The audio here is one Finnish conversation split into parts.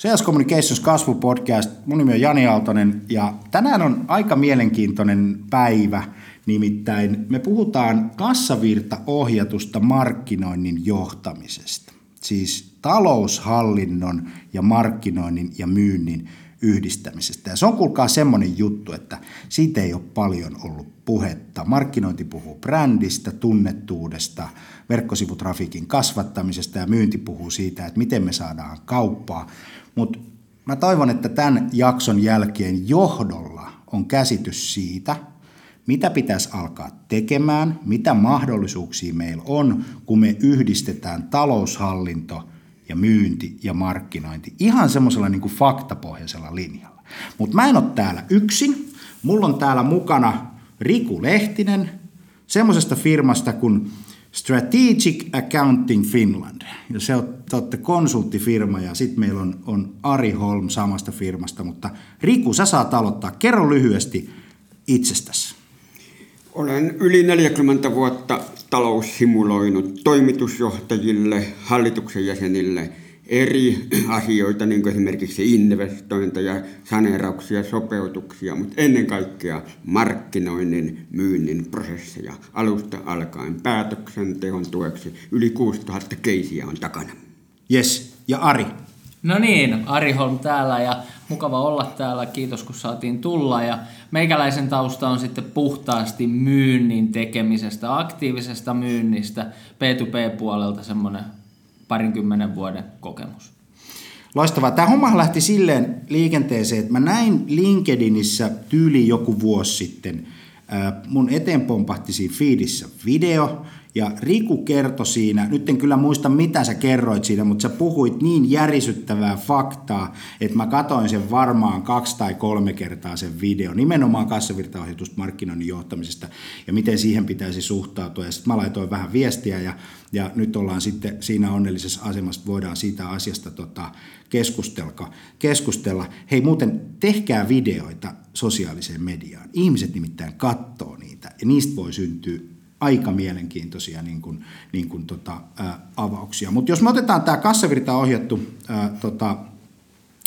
Sales Communications kasvupodcast. Mun nimi on Jani Aaltonen ja tänään on aika mielenkiintoinen päivä. Nimittäin me puhutaan kassavirta-ohjatusta markkinoinnin johtamisesta. Siis taloushallinnon ja markkinoinnin ja myynnin yhdistämisestä. Ja se on kuulkaa semmoinen juttu, että siitä ei ole paljon ollut puhetta. Markkinointi puhuu brändistä, tunnettuudesta, verkkosivutrafiikin kasvattamisesta ja myynti puhuu siitä, että miten me saadaan kauppaa. Mutta mä toivon, että tämän jakson jälkeen johdolla on käsitys siitä, mitä pitäisi alkaa tekemään, mitä mahdollisuuksia meillä on, kun me yhdistetään taloushallinto ja myynti ja markkinointi ihan semmoisella niin kuin faktapohjaisella linjalla. Mutta mä en ole täällä yksin. Mulla on täällä mukana Riku Lehtinen semmoisesta firmasta kuin Strategic Accounting Finland. Ja se on, te olette konsulttifirma ja sitten meillä on, on Ari Holm samasta firmasta. Mutta Riku, sä saat aloittaa. Kerro lyhyesti itsestäsi. Olen yli 40 vuotta taloussimuloinut toimitusjohtajille, hallituksen jäsenille eri asioita, niin kuin esimerkiksi investointeja, saneerauksia, sopeutuksia, mutta ennen kaikkea markkinoinnin, myynnin prosesseja alusta alkaen päätöksenteon tueksi. Yli 6000 keisiä on takana. Yes, ja Ari? No niin, Ari Holm täällä ja mukava olla täällä. Kiitos kun saatiin tulla. Ja meikäläisen tausta on sitten puhtaasti myynnin tekemisestä, aktiivisesta myynnistä, P2P-puolelta semmoinen parinkymmenen vuoden kokemus. Loistavaa. Tämä homma lähti silleen liikenteeseen, että mä näin LinkedInissä tyyli joku vuosi sitten. Mun eteen pompahti siinä feedissä video, ja Riku kertoi siinä, nyt en kyllä muista mitä sä kerroit siitä, mutta sä puhuit niin järisyttävää faktaa, että mä katoin sen varmaan kaksi tai kolme kertaa sen video, nimenomaan kassavirtaohjatusta markkinoinnin johtamisesta ja miten siihen pitäisi suhtautua. Ja sitten mä laitoin vähän viestiä ja, ja nyt ollaan sitten siinä onnellisessa asemassa, voidaan siitä asiasta tota, keskustella. keskustella. Hei muuten, tehkää videoita sosiaaliseen mediaan. Ihmiset nimittäin katsoo niitä ja niistä voi syntyä aika mielenkiintoisia niin kuin, niin kuin tota, ää, avauksia. Mutta jos me otetaan tämä kassavirta ohjattu ää, tota,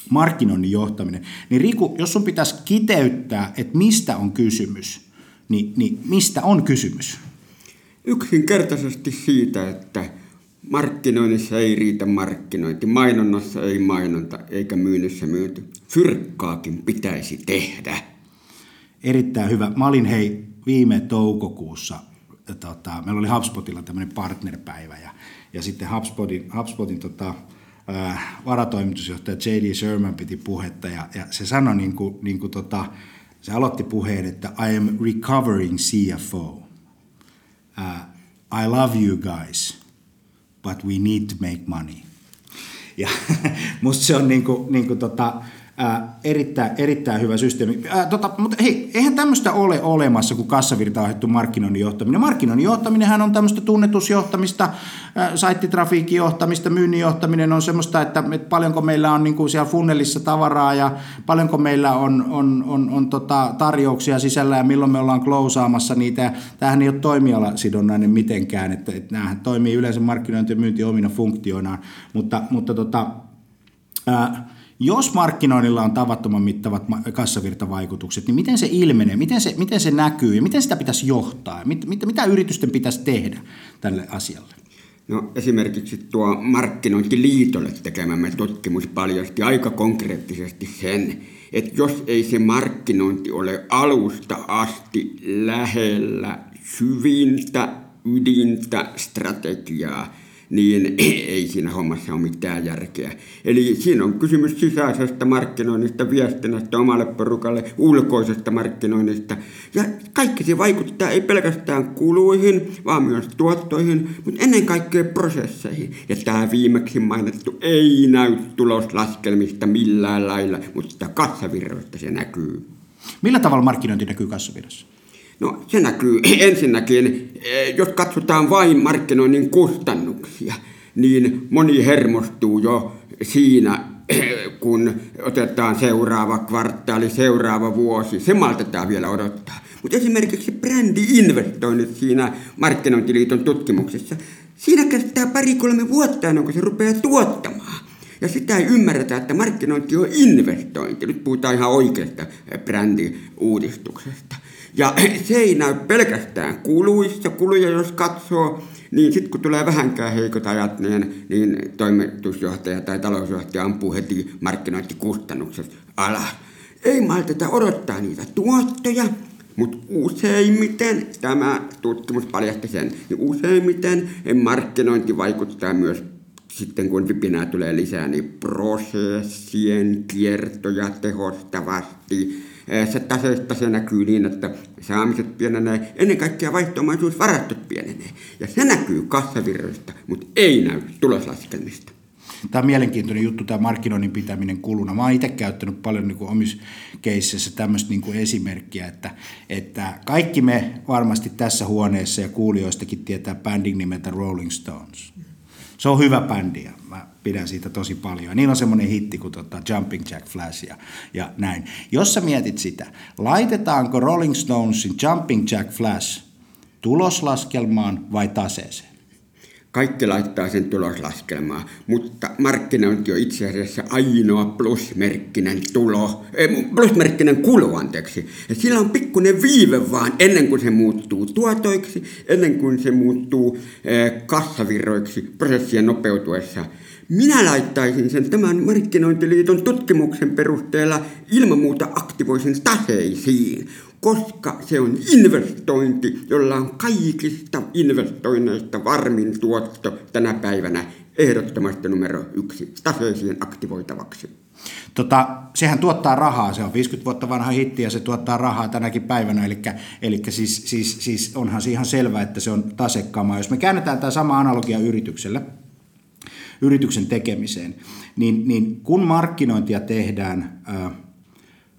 markkinoinnin johtaminen, niin Riku, jos sun pitäisi kiteyttää, että mistä on kysymys, niin, niin mistä on kysymys? Yksinkertaisesti siitä, että markkinoinnissa ei riitä markkinointi, mainonnassa ei mainonta eikä myynnissä myynti. Fyrkkaakin pitäisi tehdä. Erittäin hyvä. Mä olin hei viime toukokuussa tota, meillä oli HubSpotilla tämmöinen partnerpäivä ja, ja sitten HubSpotin, HubSpotin tota, ää, varatoimitusjohtaja J.D. Sherman piti puhetta ja, ja se sanoi niin kuin, niin kuin tota, se aloitti puheen, että I am recovering CFO. Uh, I love you guys, but we need to make money. Ja musta se on niin kuin, niin kuin tota, Ää, erittäin, erittäin hyvä systeemi. Ää, tota, mutta hei, eihän tämmöistä ole olemassa kuin kassavirtaohjattu markkinoinnin johtaminen. Markkinoinnin johtaminenhan on tämmöistä tunnetusjohtamista, saittitrafiikin johtamista, myynnin johtaminen on semmoista, että, että paljonko meillä on niin kuin siellä funnelissa tavaraa ja paljonko meillä on, on, on, on tota, tarjouksia sisällä ja milloin me ollaan klousaamassa niitä. Tämähän ei ole toimialasidonnainen mitenkään, että, että näähän toimii yleensä markkinointi ja myynti omina funktioinaan, mutta, mutta tota, ää, jos markkinoinnilla on tavattoman mittavat kassavirtavaikutukset, niin miten se ilmenee, miten se, miten se näkyy ja miten sitä pitäisi johtaa? Mit, mit, mitä yritysten pitäisi tehdä tälle asialle? No esimerkiksi tuo markkinointiliitolle tekemämme tutkimus paljasti aika konkreettisesti sen, että jos ei se markkinointi ole alusta asti lähellä syvintä, ydintä strategiaa, niin ei siinä hommassa ole mitään järkeä. Eli siinä on kysymys sisäisestä markkinoinnista, viestinnästä omalle porukalle, ulkoisesta markkinoinnista. Ja kaikki se vaikuttaa ei pelkästään kuluihin, vaan myös tuottoihin, mutta ennen kaikkea prosesseihin. Ja tämä viimeksi mainittu ei näy tuloslaskelmista millään lailla, mutta kassavirroista se näkyy. Millä tavalla markkinointi näkyy kassavirrassa? No se näkyy ensinnäkin, eh, jos katsotaan vain markkinoinnin kustannuksia, niin moni hermostuu jo siinä, kun otetaan seuraava kvartaali, seuraava vuosi. Se maltetaan vielä odottaa. Mutta esimerkiksi brändi-investoinnit siinä Markkinointiliiton tutkimuksessa, siinä kestää pari-kolme vuotta ennen kuin se rupeaa tuottamaan. Ja sitä ei ymmärretä, että markkinointi on investointi. Nyt puhutaan ihan oikeasta brändiuudistuksesta. Ja se ei näy pelkästään kuluissa. Kuluja jos katsoo, niin sitten kun tulee vähänkään heikot ajat, niin, niin toimitusjohtaja tai talousjohtaja ampuu heti markkinointikustannukset alas. Ei malteta odottaa niitä tuottoja, mutta useimmiten, tämä tutkimus paljasti sen, niin useimmiten markkinointi vaikuttaa myös sitten kun vipinää tulee lisää, niin prosessien kiertoja tehostavasti se taseesta se näkyy niin, että saamiset pienenee, ennen kaikkea vaihtoomaisuusvarastot pienenee. Ja se näkyy kassavirroista, mutta ei näy tuloslaskelmista. Tämä on mielenkiintoinen juttu, tämä markkinoinnin pitäminen kuluna. Mä oon itse käyttänyt paljon niin omissa keisseissä tämmöistä niin esimerkkiä, että, että kaikki me varmasti tässä huoneessa ja kuulijoistakin tietää bändin nimeltä Rolling Stones. Se on hyvä bändi ja mä pidän siitä tosi paljon. Niin on semmoinen hitti kuin tota Jumping Jack Flash ja, ja näin. Jos sä mietit sitä, laitetaanko Rolling Stonesin Jumping Jack Flash tuloslaskelmaan vai taseeseen? Kaikki laittaa sen tuloslaskelmaan, mutta markkinointi on itse asiassa ainoa plusmerkkinen tulo, ei, plusmerkkinen kulu, anteeksi. Ja sillä on pikkuinen viive vaan ennen kuin se muuttuu tuotoiksi, ennen kuin se muuttuu eh, kassavirroiksi prosessien nopeutuessa. Minä laittaisin sen tämän markkinointiliiton tutkimuksen perusteella ilman muuta aktivoisin taseisiin, koska se on investointi, jolla on kaikista investoinneista varmin tuotto tänä päivänä ehdottomasti numero yksi taseisiin aktivoitavaksi. Tota, sehän tuottaa rahaa, se on 50 vuotta vanha hitti ja se tuottaa rahaa tänäkin päivänä, eli, eli siis, siis, siis onhan se ihan selvää, että se on tasekkaamaa. Jos me käännetään tämä sama analogia yritykselle, yrityksen tekemiseen, niin, niin kun markkinointia tehdään ää,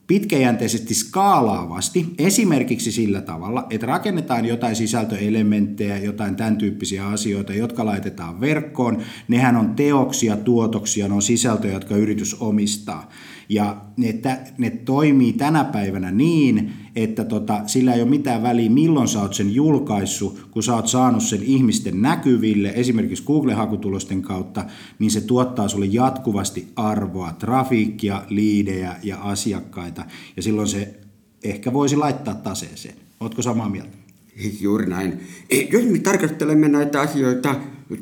pitkäjänteisesti skaalaavasti, esimerkiksi sillä tavalla, että rakennetaan jotain sisältöelementtejä, jotain tämän tyyppisiä asioita, jotka laitetaan verkkoon. Nehän on teoksia, tuotoksia, ne on sisältöjä, jotka yritys omistaa. Ja ne, ne toimii tänä päivänä niin, että tota, sillä ei ole mitään väliä, milloin sä oot sen julkaissut, kun sä oot saanut sen ihmisten näkyville, esimerkiksi Google-hakutulosten kautta, niin se tuottaa sulle jatkuvasti arvoa, trafiikkia, liidejä ja asiakkaita, ja silloin se ehkä voisi laittaa taseeseen. Ootko samaa mieltä? Juuri näin. Jos me tarkastelemme näitä asioita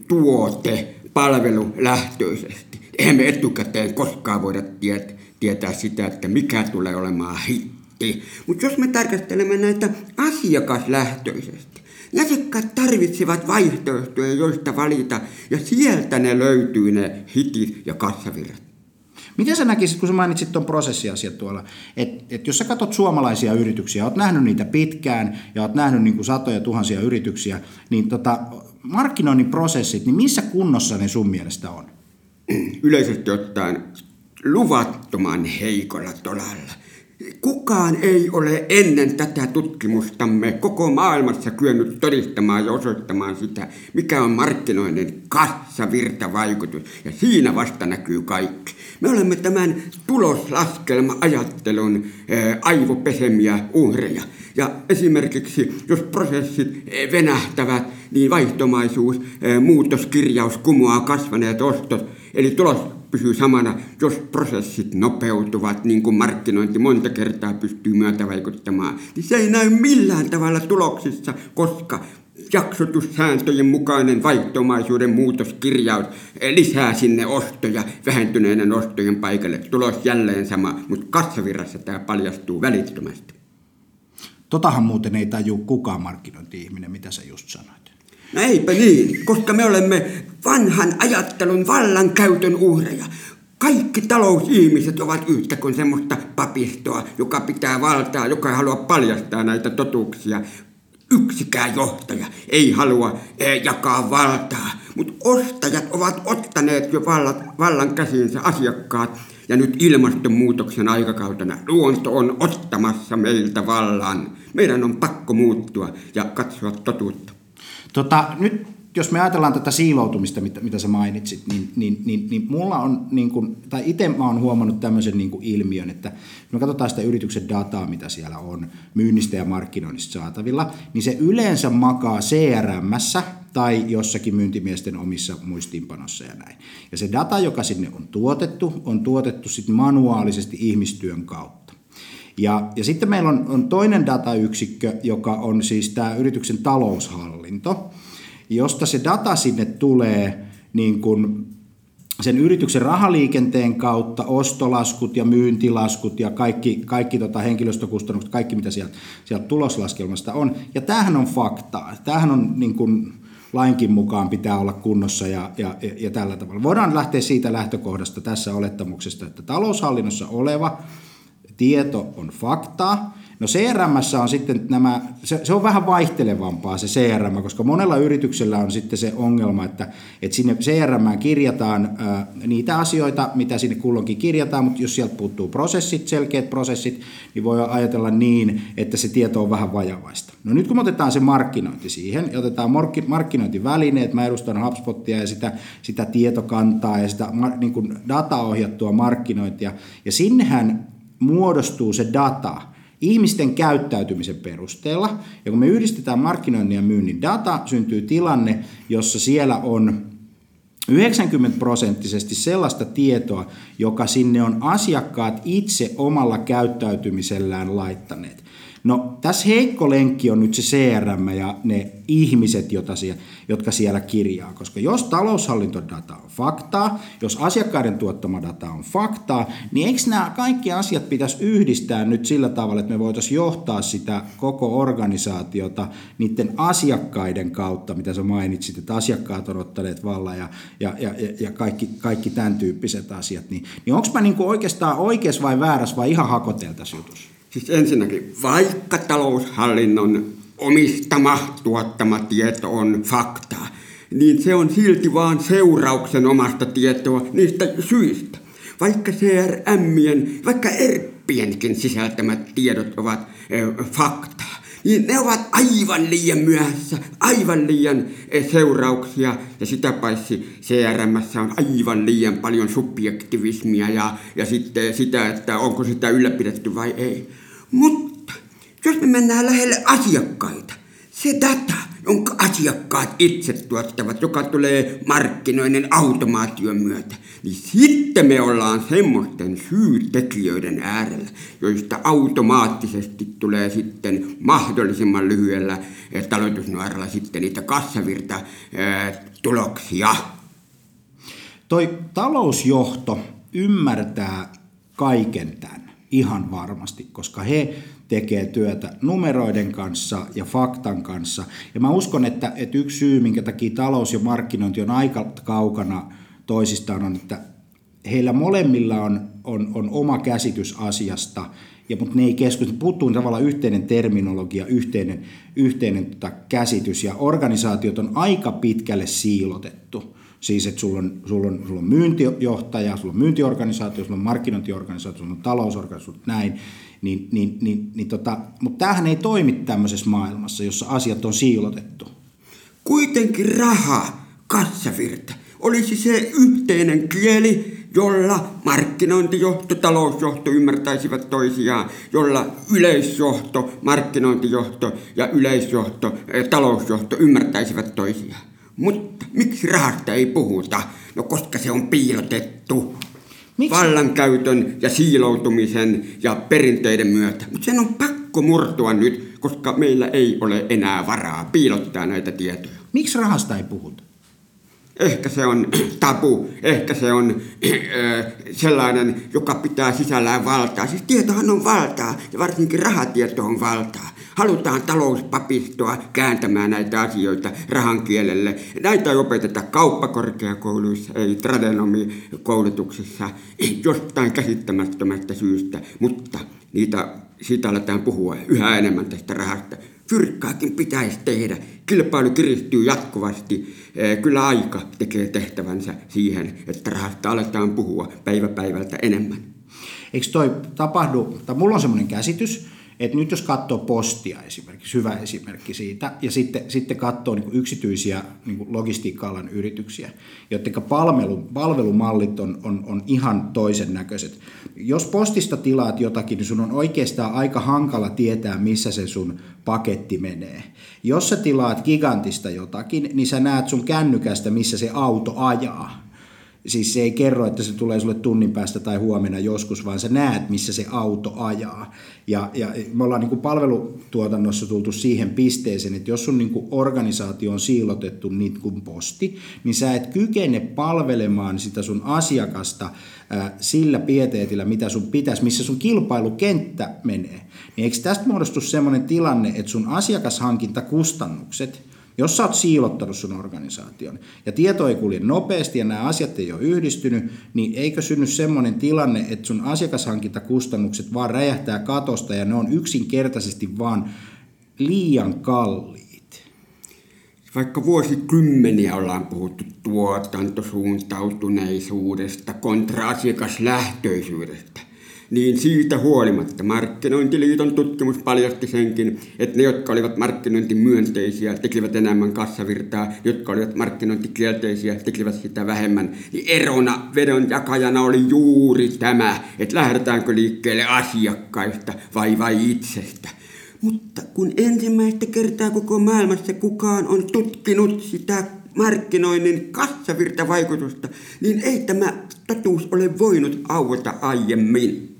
tuote, palvelulähtöisesti, eihän me etukäteen koskaan voida tietää, tietää sitä, että mikä tulee olemaan hitti. Mutta jos me tarkastelemme näitä asiakaslähtöisesti, asiakkaat tarvitsevat vaihtoehtoja, joista valita, ja sieltä ne löytyy ne hitit ja kassavirrat. Miten sä näkisit, kun sä mainitsit tuon prosessiasiat tuolla, että et jos sä katsot suomalaisia yrityksiä, oot nähnyt niitä pitkään ja oot nähnyt niin kuin satoja tuhansia yrityksiä, niin tota, markkinoinnin prosessit, niin missä kunnossa ne sun mielestä on? Yleisesti ottaen luvattoman heikolla tolalla. Kukaan ei ole ennen tätä tutkimustamme koko maailmassa kyennyt todistamaan ja osoittamaan sitä, mikä on markkinoinnin kassavirtavaikutus. Ja siinä vasta näkyy kaikki. Me olemme tämän tuloslaskelma-ajattelun aivopesemiä uhreja. Ja esimerkiksi, jos prosessit venähtävät, niin vaihtomaisuus, muutoskirjaus kumoaa kasvaneet ostot, eli tulos pysyy samana, jos prosessit nopeutuvat, niin kuin markkinointi monta kertaa pystyy myötävaikuttamaan, niin se ei näy millään tavalla tuloksissa, koska jaksotussääntöjen mukainen vaihtomaisuuden muutoskirjaus lisää sinne ostoja vähentyneiden ostojen paikalle. Tulos jälleen sama, mutta kassavirrassa tämä paljastuu välittömästi. Totahan muuten ei taju kukaan markkinointi-ihminen, mitä sä just sanoit. No eipä niin, koska me olemme vanhan ajattelun vallankäytön uhreja. Kaikki talousihmiset ovat yhtä kuin semmoista papistoa, joka pitää valtaa, joka ei halua paljastaa näitä totuuksia. Yksikään johtaja ei halua eh, jakaa valtaa, mutta ostajat ovat ottaneet jo vallan, vallan käsiinsä asiakkaat ja nyt ilmastonmuutoksen aikakautena luonto on ottamassa meiltä vallan. Meidän on pakko muuttua ja katsoa totuutta. Tota, nyt jos me ajatellaan tätä siiloutumista, mitä, mitä sä mainitsit, niin, niin, niin, niin mulla on, niin kuin, tai itse mä oon huomannut tämmöisen niin kuin ilmiön, että me katsotaan sitä yrityksen dataa, mitä siellä on myynnistä ja markkinoinnista saatavilla, niin se yleensä makaa crm tai jossakin myyntimiesten omissa muistiinpanossa ja näin. Ja se data, joka sinne on tuotettu, on tuotettu sitten manuaalisesti ihmistyön kautta. Ja, ja sitten meillä on, on toinen datayksikkö, joka on siis tämä yrityksen taloushallinto, josta se data sinne tulee niin kuin sen yrityksen rahaliikenteen kautta, ostolaskut ja myyntilaskut ja kaikki, kaikki tota henkilöstökustannukset, kaikki mitä sieltä, sieltä tuloslaskelmasta on. Ja tämähän on faktaa. Tämähän on niin kuin, lainkin mukaan pitää olla kunnossa ja, ja, ja tällä tavalla. Voidaan lähteä siitä lähtökohdasta tässä olettamuksesta, että taloushallinnossa oleva tieto on faktaa, No CRM on sitten nämä, se, se on vähän vaihtelevampaa se CRM, koska monella yrityksellä on sitten se ongelma, että, että sinne CRM kirjataan ää, niitä asioita, mitä sinne kulloinkin kirjataan, mutta jos sieltä puuttuu prosessit, selkeät prosessit, niin voi ajatella niin, että se tieto on vähän vajavaista. No nyt kun otetaan se markkinointi siihen, ja otetaan markkinointivälineet, mä edustan HubSpotia ja sitä, sitä tietokantaa ja sitä niin kuin dataohjattua markkinointia, ja sinnehän muodostuu se data, ihmisten käyttäytymisen perusteella. Ja kun me yhdistetään markkinoinnin ja myynnin data, syntyy tilanne, jossa siellä on 90 prosenttisesti sellaista tietoa, joka sinne on asiakkaat itse omalla käyttäytymisellään laittaneet. No tässä heikko lenkki on nyt se CRM ja ne ihmiset, jotka siellä kirjaa. Koska jos taloushallintodata on faktaa, jos asiakkaiden tuottama data on faktaa, niin eikö nämä kaikki asiat pitäisi yhdistää nyt sillä tavalla, että me voitaisiin johtaa sitä koko organisaatiota niiden asiakkaiden kautta, mitä sä mainitsit, että asiakkaat on ottaneet vallan ja, ja, ja, ja kaikki, kaikki tämän tyyppiset asiat. Niin, niin onko mä niinku oikeastaan oikeas vai väärässä vai ihan hakoteelta jutussa? Siis ensinnäkin, vaikka taloushallinnon omistama, tuottama tieto on faktaa, niin se on silti vaan seurauksen omasta tietoa niistä syistä. Vaikka CRMien, vaikka ERPienkin sisältämät tiedot ovat äh, faktaa, niin ne ovat aivan liian myöhässä, aivan liian seurauksia ja sitä paitsi CRM on aivan liian paljon subjektivismia ja, ja sitten sitä, että onko sitä ylläpidetty vai ei. Mutta jos me mennään lähelle asiakkaita, se data, jonka asiakkaat itse tuottavat, joka tulee markkinoinnin automaation myötä, niin sitten me ollaan semmoisten syytekijöiden äärellä, joista automaattisesti tulee sitten mahdollisimman lyhyellä eh, taloitusnuoralla sitten niitä kassavirta eh, tuloksia. Toi talousjohto ymmärtää kaiken tämän ihan varmasti, koska he tekee työtä numeroiden kanssa ja faktan kanssa. Ja mä uskon, että, että yksi syy, minkä takia talous ja markkinointi on aika kaukana toisistaan, on, että heillä molemmilla on, on, on oma käsitys asiasta, ja, mutta ne ei keskustelu. Puuttuu tavallaan yhteinen terminologia, yhteinen, yhteinen tota, käsitys, ja organisaatiot on aika pitkälle siilotettu Siis, että sulla on, sulla, on, sulla on myyntijohtaja, sulla on myyntiorganisaatio, sulla on markkinointiorganisaatio, sulla on talousorganisaatio, näin. Niin, niin, niin, niin tota, mutta tämähän ei toimi tämmöisessä maailmassa, jossa asiat on siilotettu. Kuitenkin raha, kassavirta, olisi se yhteinen kieli, jolla markkinointijohto, talousjohto ymmärtäisivät toisiaan, jolla yleisjohto, markkinointijohto ja yleisjohto, talousjohto ymmärtäisivät toisiaan. Mutta miksi rahasta ei puhuta? No koska se on piilotettu. Miksi? Vallankäytön ja siiloutumisen ja perinteiden myötä. Mutta sen on pakko murtua nyt, koska meillä ei ole enää varaa piilottaa näitä tietoja. Miksi rahasta ei puhuta? Ehkä se on tabu, ehkä se on sellainen, joka pitää sisällään valtaa. Siis tietohan on valtaa ja varsinkin rahatieto on valtaa. Halutaan talouspapistoa kääntämään näitä asioita rahan kielelle. Näitä ei opeteta kauppakorkeakouluissa, ei tradenomikoulutuksessa, jostain käsittämättömästä syystä, mutta niitä, siitä aletaan puhua yhä enemmän tästä rahasta. Fyrkkaakin pitäisi tehdä. Kilpailu kiristyy jatkuvasti. Kyllä aika tekee tehtävänsä siihen, että rahasta aletaan puhua päivä päivältä enemmän. Eikö toi tapahdu, tai mulla on semmoinen käsitys, että nyt jos katsoo postia esimerkiksi, hyvä esimerkki siitä, ja sitten, sitten katsoo niin yksityisiä niin logistiikka-alan yrityksiä, joiden palvelu, palvelumallit on, on, on ihan toisen näköiset. Jos postista tilaat jotakin, niin sun on oikeastaan aika hankala tietää, missä se sun paketti menee. Jos sä tilaat gigantista jotakin, niin sä näet sun kännykästä, missä se auto ajaa Siis se ei kerro, että se tulee sulle tunnin päästä tai huomenna joskus, vaan sä näet, missä se auto ajaa. Ja, ja me ollaan niin kuin palvelutuotannossa tultu siihen pisteeseen, että jos sun niin kuin organisaatio on siilotettu niin kuin posti, niin sä et kykene palvelemaan sitä sun asiakasta sillä pieteetillä, mitä sun pitäisi, missä sun kilpailukenttä menee. Niin eikö tästä muodostu sellainen tilanne, että sun asiakashankintakustannukset – jos sä oot siilottanut sun organisaation ja tieto ei kulje nopeasti ja nämä asiat ei ole yhdistynyt, niin eikö synny semmoinen tilanne, että sun asiakashankintakustannukset vaan räjähtää katosta ja ne on yksinkertaisesti vaan liian kalliit? Vaikka vuosikymmeniä ollaan puhuttu tuotantosuuntautuneisuudesta kontra asiakaslähtöisyydestä, niin siitä huolimatta Markkinointiliiton tutkimus paljasti senkin, että ne, jotka olivat markkinointimyönteisiä, tekivät enemmän kassavirtaa, jotka olivat markkinointikielteisiä, tekivät sitä vähemmän. Niin erona vedon jakajana oli juuri tämä, että lähdetäänkö liikkeelle asiakkaista vai vai itsestä. Mutta kun ensimmäistä kertaa koko maailmassa kukaan on tutkinut sitä markkinoinnin kassavirtavaikutusta, niin ei tämä totuus ole voinut aueta aiemmin.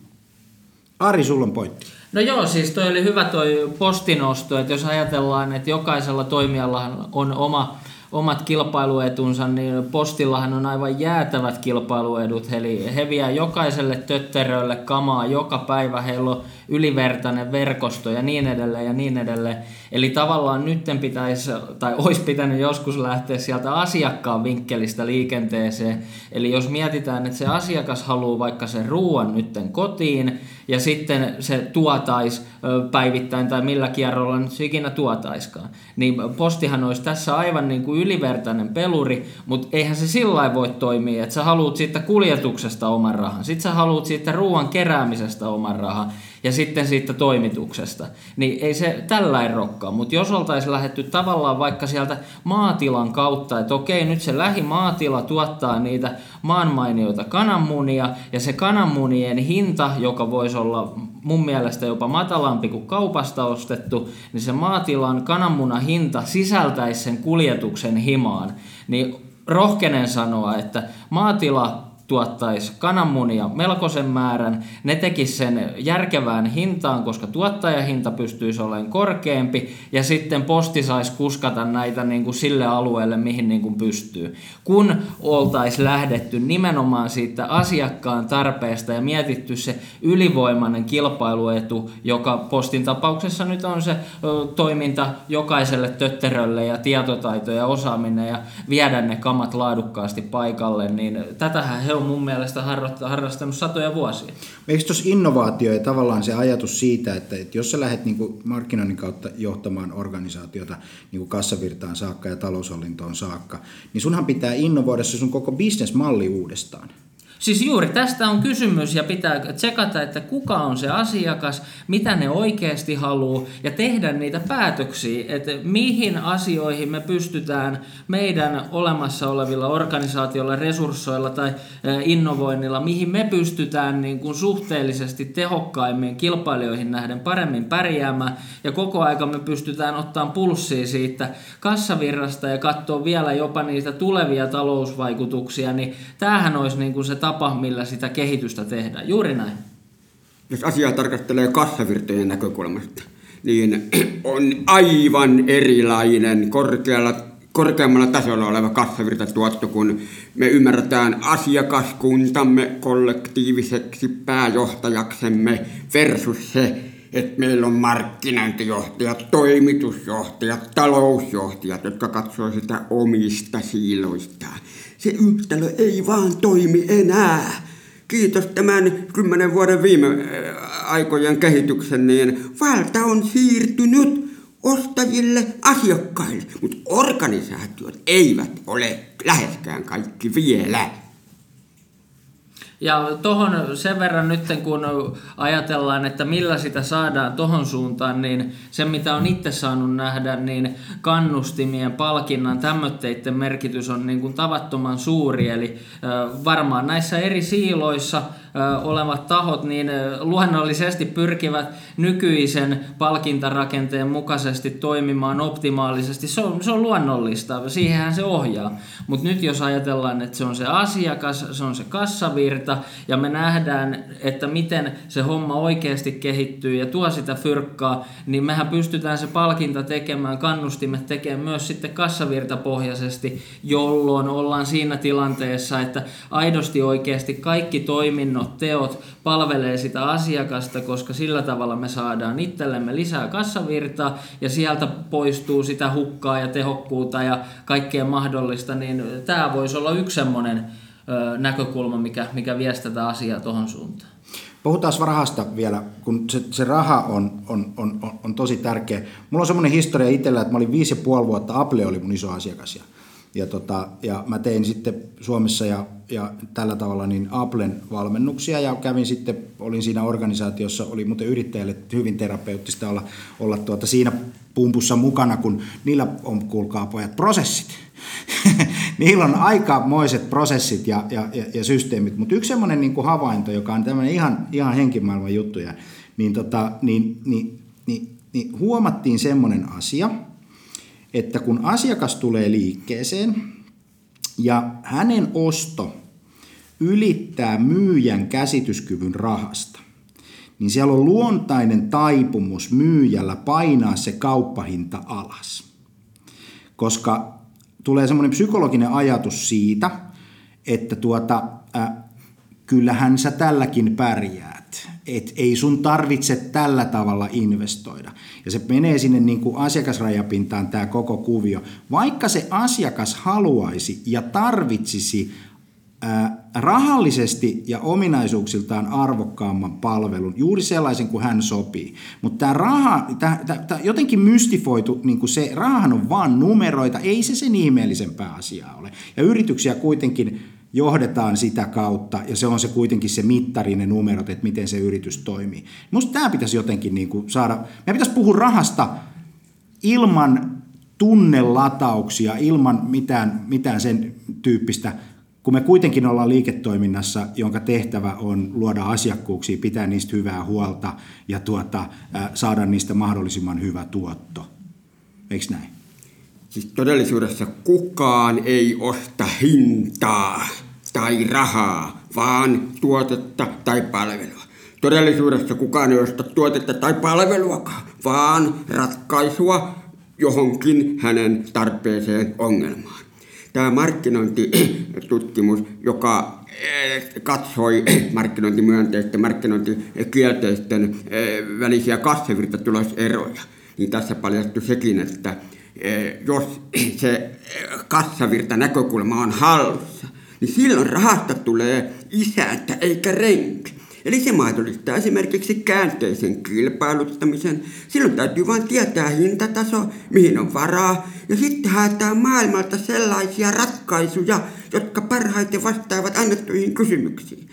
Ari, sulla on pointti. No joo, siis toi oli hyvä toi postinosto, että jos ajatellaan, että jokaisella toimijalla on oma omat kilpailuetunsa, niin postillahan on aivan jäätävät kilpailuedut. Eli he vie jokaiselle tötterölle kamaa joka päivä, heillä on ylivertainen verkosto ja niin edelleen ja niin edelleen. Eli tavallaan nytten pitäisi, tai olisi pitänyt joskus lähteä sieltä asiakkaan vinkkelistä liikenteeseen. Eli jos mietitään, että se asiakas haluaa vaikka sen ruoan nytten kotiin, ja sitten se tuotais päivittäin tai millä kierrolla nyt se ikinä tuotaiskaan. Niin postihan olisi tässä aivan niin kuin ylivertainen peluri, mutta eihän se sillä voi toimia, että sä haluat siitä kuljetuksesta oman rahan, sitten sä haluat siitä ruoan keräämisestä oman rahan, ja sitten siitä toimituksesta. Niin ei se tällä rokkaa, mutta jos oltaisiin lähetty tavallaan vaikka sieltä maatilan kautta, että okei, nyt se lähimaatila tuottaa niitä maanmainioita kananmunia, ja se kananmunien hinta, joka voisi olla mun mielestä jopa matalampi kuin kaupasta ostettu, niin se maatilan kananmunahinta sisältäisi sen kuljetuksen himaan. Niin rohkenen sanoa, että maatila tuottaisi kananmunia melkoisen määrän, ne tekisi sen järkevään hintaan, koska tuottajahinta pystyisi olemaan korkeampi, ja sitten posti saisi kuskata näitä niin kuin sille alueelle, mihin niin kuin pystyy. Kun oltaisiin lähdetty nimenomaan siitä asiakkaan tarpeesta ja mietitty se ylivoimainen kilpailuetu, joka postin tapauksessa nyt on se toiminta jokaiselle tötterölle ja tietotaito ja osaaminen ja viedä ne kamat laadukkaasti paikalle, niin tätähän he on mun mielestä harrastanut satoja vuosia. Eikö tuossa innovaatio ja tavallaan se ajatus siitä, että, että jos sä lähdet niin markkinoinnin kautta johtamaan organisaatiota niin kassavirtaan saakka ja taloushallintoon saakka, niin sunhan pitää innovoida se sun koko bisnesmalli uudestaan. Siis juuri tästä on kysymys ja pitää tsekata, että kuka on se asiakas, mitä ne oikeasti haluaa ja tehdä niitä päätöksiä, että mihin asioihin me pystytään meidän olemassa olevilla organisaatioilla, resurssoilla tai innovoinnilla, mihin me pystytään niin kuin suhteellisesti tehokkaimmin kilpailijoihin nähden paremmin pärjäämään. Ja koko aika me pystytään ottamaan pulssia siitä kassavirrasta ja katsoa vielä jopa niitä tulevia talousvaikutuksia, niin tämähän olisi niin kuin se tapa, tapa, millä sitä kehitystä tehdään. Juuri näin. Jos asiaa tarkastelee kassavirtojen näkökulmasta, niin on aivan erilainen korkealla, korkeammalla tasolla oleva kassavirtatuotto, kun me ymmärretään asiakaskuntamme kollektiiviseksi pääjohtajaksemme versus se, että meillä on markkinointijohtajat, toimitusjohtajat, talousjohtajat, jotka katsoo sitä omista siiloistaan se yhtälö ei vaan toimi enää. Kiitos tämän kymmenen vuoden viime äh, aikojen kehityksen, niin valta on siirtynyt ostajille, asiakkaille, mutta organisaatiot eivät ole läheskään kaikki vielä. Ja tuohon sen verran nyt, kun ajatellaan, että millä sitä saadaan tuohon suuntaan, niin se mitä on itse saanut nähdä, niin kannustimien, palkinnan, tämmöitteiden merkitys on niin kuin tavattoman suuri. Eli varmaan näissä eri siiloissa olevat tahot niin luonnollisesti pyrkivät nykyisen palkintarakenteen mukaisesti toimimaan optimaalisesti. Se on, se on luonnollista, siihenhän se ohjaa. Mutta nyt jos ajatellaan, että se on se asiakas, se on se kassavirta ja me nähdään, että miten se homma oikeasti kehittyy ja tuo sitä fyrkkaa, niin mehän pystytään se palkinta tekemään, kannustimet tekemään myös sitten kassavirtapohjaisesti, jolloin ollaan siinä tilanteessa, että aidosti oikeasti kaikki toiminnot teot palvelee sitä asiakasta, koska sillä tavalla me saadaan itsellemme lisää kassavirtaa ja sieltä poistuu sitä hukkaa ja tehokkuutta ja kaikkea mahdollista, niin tämä voisi olla yksi semmoinen näkökulma, mikä, mikä vie tätä asiaa tuohon suuntaan. Puhutaan rahasta vielä, kun se, se raha on, on, on, on, tosi tärkeä. Mulla on semmoinen historia itsellä, että mä olin viisi ja puoli vuotta, Apple oli mun iso asiakas. Ja ja, tota, ja mä tein sitten Suomessa ja, ja tällä tavalla niin Applen valmennuksia ja kävin sitten, olin siinä organisaatiossa, oli muuten yrittäjille hyvin terapeuttista olla, olla tuota siinä pumpussa mukana, kun niillä on, kuulkaa pojat, prosessit. niillä on aikamoiset prosessit ja, ja, ja, ja systeemit, mutta yksi semmoinen niin havainto, joka on tämmöinen ihan, ihan henkimaailman juttuja, niin, tota, niin, niin, niin, niin huomattiin semmoinen asia, että kun asiakas tulee liikkeeseen ja hänen osto ylittää myyjän käsityskyvyn rahasta, niin siellä on luontainen taipumus myyjällä painaa se kauppahinta alas. Koska tulee semmoinen psykologinen ajatus siitä, että tuota, äh, kyllähän sä tälläkin pärjää et ei sun tarvitse tällä tavalla investoida. Ja se menee sinne niin kuin asiakasrajapintaan tämä koko kuvio. Vaikka se asiakas haluaisi ja tarvitsisi rahallisesti ja ominaisuuksiltaan arvokkaamman palvelun, juuri sellaisen kuin hän sopii. Mutta tämä raha, tää, tää, tää jotenkin mystifoitu, niin kuin se rahan on vaan numeroita, ei se sen ihmeellisempää asiaa ole. Ja yrityksiä kuitenkin johdetaan sitä kautta, ja se on se kuitenkin se mittari, ne numerot, että miten se yritys toimii. Minusta tämä pitäisi jotenkin niin kuin saada, meidän pitäisi puhua rahasta ilman tunnelatauksia, ilman mitään, mitään sen tyyppistä, kun me kuitenkin ollaan liiketoiminnassa, jonka tehtävä on luoda asiakkuuksia, pitää niistä hyvää huolta ja tuota, saada niistä mahdollisimman hyvä tuotto. Eikö näin? Siis todellisuudessa kukaan ei osta hintaa tai rahaa, vaan tuotetta tai palvelua. Todellisuudessa kukaan ei osta tuotetta tai palveluakaan, vaan ratkaisua johonkin hänen tarpeeseen ongelmaan. Tämä markkinointitutkimus, joka eh, katsoi markkinointimyönteisten, markkinointikielteisten eh, välisiä kassavirtatuloseroja, niin tässä paljastui sekin, että Eh, jos se kassavirta näkökulma on hallussa, niin silloin rahasta tulee isäntä eikä renki. Eli se mahdollistaa esimerkiksi käänteisen kilpailuttamisen. Silloin täytyy vain tietää hintataso, mihin on varaa, ja sitten haetaan maailmalta sellaisia ratkaisuja, jotka parhaiten vastaavat annettuihin kysymyksiin.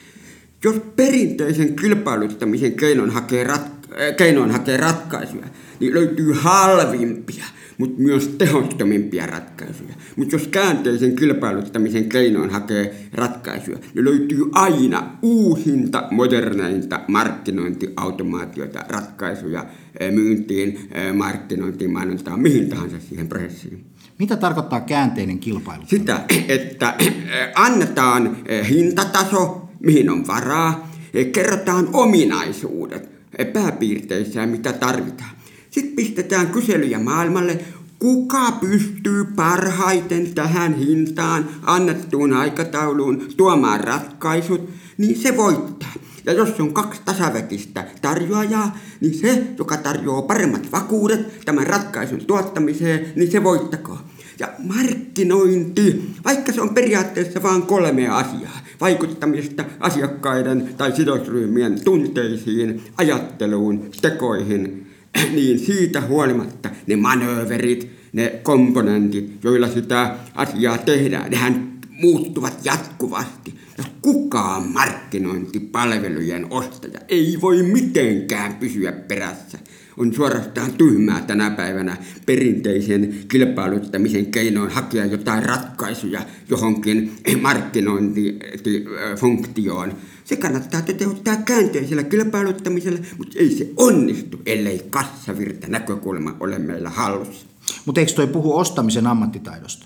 Jos perinteisen kilpailuttamisen keinoin hakee, rat- äh, keinoin hakee ratkaisuja, niin löytyy halvimpia – mutta myös tehottomimpia ratkaisuja. Mutta jos käänteisen kilpailuttamisen keinoin hakee ratkaisuja, niin löytyy aina uusinta, moderneinta markkinointiautomaatioita, ratkaisuja eh, myyntiin, eh, markkinointiin, mainontaan, mihin tahansa siihen prosessiin. Mitä tarkoittaa käänteinen kilpailu? Sitä, että eh, annetaan hintataso, mihin on varaa, kerrotaan ominaisuudet pääpiirteissään, mitä tarvitaan. Sitten pistetään kyselyjä maailmalle, kuka pystyy parhaiten tähän hintaan annettuun aikatauluun tuomaan ratkaisut, niin se voittaa. Ja jos on kaksi tasaväkistä tarjoajaa, niin se, joka tarjoaa paremmat vakuudet tämän ratkaisun tuottamiseen, niin se voittakoon. Ja markkinointi, vaikka se on periaatteessa vain kolme asiaa, vaikuttamista asiakkaiden tai sidosryhmien tunteisiin, ajatteluun, tekoihin, niin siitä huolimatta ne manööverit, ne komponentit, joilla sitä asiaa tehdään, nehän muuttuvat jatkuvasti. Kukaan markkinointipalvelujen ostaja ei voi mitenkään pysyä perässä. On suorastaan tyhmää tänä päivänä perinteisen kilpailuttamisen keinoin hakea jotain ratkaisuja johonkin markkinointifunktioon se kannattaa toteuttaa käänteisellä kilpailuttamisella, mutta ei se onnistu, ellei kassavirta näkökulma ole meillä hallussa. Mutta eikö toi puhu ostamisen ammattitaidosta?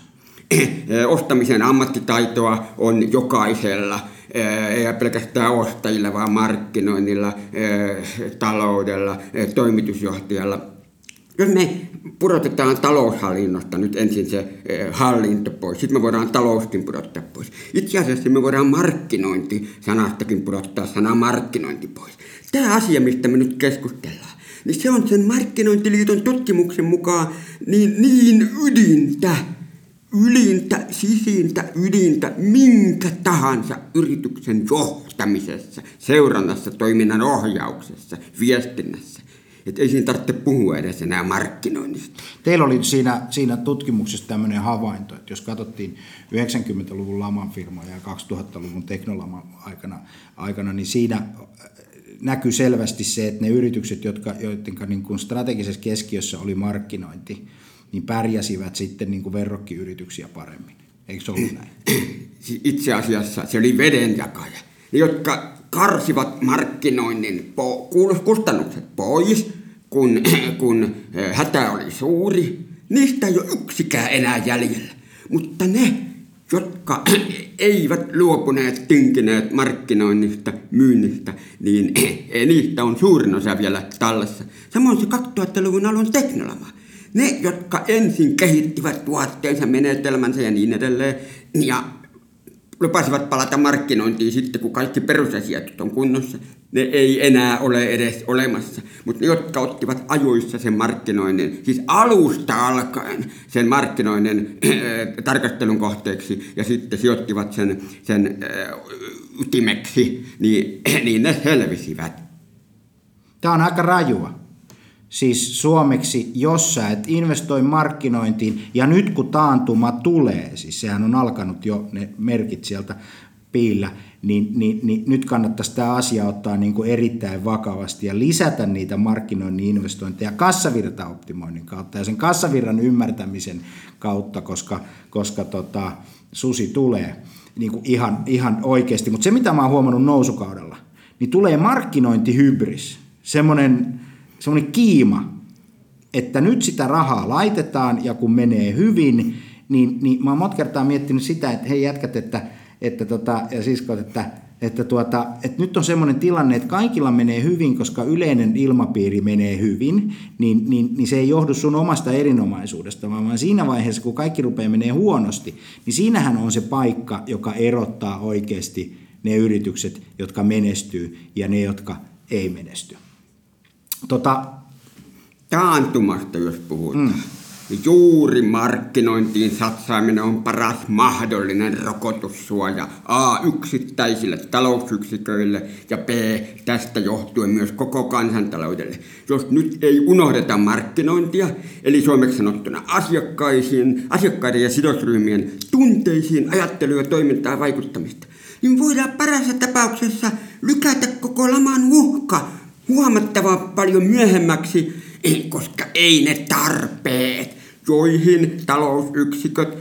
Ostamisen ammattitaitoa on jokaisella, ei pelkästään ostajilla, vaan markkinoinnilla, taloudella, toimitusjohtajalla, jos me pudotetaan taloushallinnosta nyt ensin se hallinto pois, sitten me voidaan talouskin pudottaa pois. Itse asiassa me voidaan markkinointi-sanastakin pudottaa sana markkinointi pois. Tämä asia, mistä me nyt keskustellaan, niin se on sen markkinointiliiton tutkimuksen mukaan niin, niin ydintä, ylintä, sisintä, ydintä, minkä tahansa yrityksen johtamisessa, seurannassa, toiminnan ohjauksessa, viestinnässä. Että ei siinä tarvitse puhua edes enää markkinoinnista. Teillä oli siinä, siinä tutkimuksessa tämmöinen havainto, että jos katsottiin 90-luvun laman firmoja ja 2000-luvun teknolaman aikana, aikana niin siinä äh, näkyy selvästi se, että ne yritykset, jotka, joiden niin kuin strategisessa keskiössä oli markkinointi, niin pärjäsivät sitten niin kuin verrokkiyrityksiä paremmin. Eikö se ollut näin? Itse asiassa se oli vedenjakaja. Jotka karsivat markkinoinnin kustannukset pois, kun, kun hätä oli suuri. Niistä ei ole yksikään enää jäljellä. Mutta ne, jotka eivät luopuneet, tinkineet markkinoinnista, myynnistä, niin niistä on suurin osa vielä tallessa. Samoin se 2000-luvun alun teknoloma. Ne, jotka ensin kehittivät tuotteensa, menetelmänsä ja niin edelleen, ja lupasivat palata markkinointiin sitten, kun kaikki perusasiat on kunnossa. Ne ei enää ole edes olemassa. Mutta ne, jotka ottivat ajoissa sen markkinoinnin, siis alusta alkaen sen markkinoinnin äh, tarkastelun kohteeksi ja sitten sijoittivat sen, sen äh, ytimeksi, niin, niin ne selvisivät. Tämä on aika rajua siis suomeksi, jos sä et investoi markkinointiin, ja nyt kun taantuma tulee, siis sehän on alkanut jo ne merkit sieltä piillä, niin, niin, niin nyt kannattaisi tämä asia ottaa niin kuin erittäin vakavasti ja lisätä niitä markkinoinnin investointeja kassavirtaoptimoinnin kautta ja sen kassavirran ymmärtämisen kautta, koska, koska tota, susi tulee niin kuin ihan, ihan oikeasti. Mutta se, mitä mä oon huomannut nousukaudella, niin tulee markkinointihybris, semmoinen semmoinen kiima, että nyt sitä rahaa laitetaan ja kun menee hyvin, niin, niin mä oon monta kertaa miettinyt sitä, että hei jätkät, että, että tota, ja siskot, että, että, tuota, että nyt on semmoinen tilanne, että kaikilla menee hyvin, koska yleinen ilmapiiri menee hyvin, niin, niin, niin se ei johdu sun omasta erinomaisuudesta, vaan siinä vaiheessa, kun kaikki rupeaa menee huonosti, niin siinähän on se paikka, joka erottaa oikeasti ne yritykset, jotka menestyy ja ne, jotka ei menesty. Tota, Taantumasta, jos puhutaan, mm. Juuri markkinointiin satsaaminen on paras mahdollinen rokotussuoja A yksittäisille talousyksiköille ja B tästä johtuen myös koko kansantaloudelle. Jos nyt ei unohdeta markkinointia, eli suomeksi sanottuna asiakkaisiin, asiakkaiden ja sidosryhmien tunteisiin, ajatteluun ja toimintaan vaikuttamista, niin voidaan parassa tapauksessa lykätä koko laman uhka huomattavan paljon myöhemmäksi, koska ei ne tarpeet, joihin talousyksiköt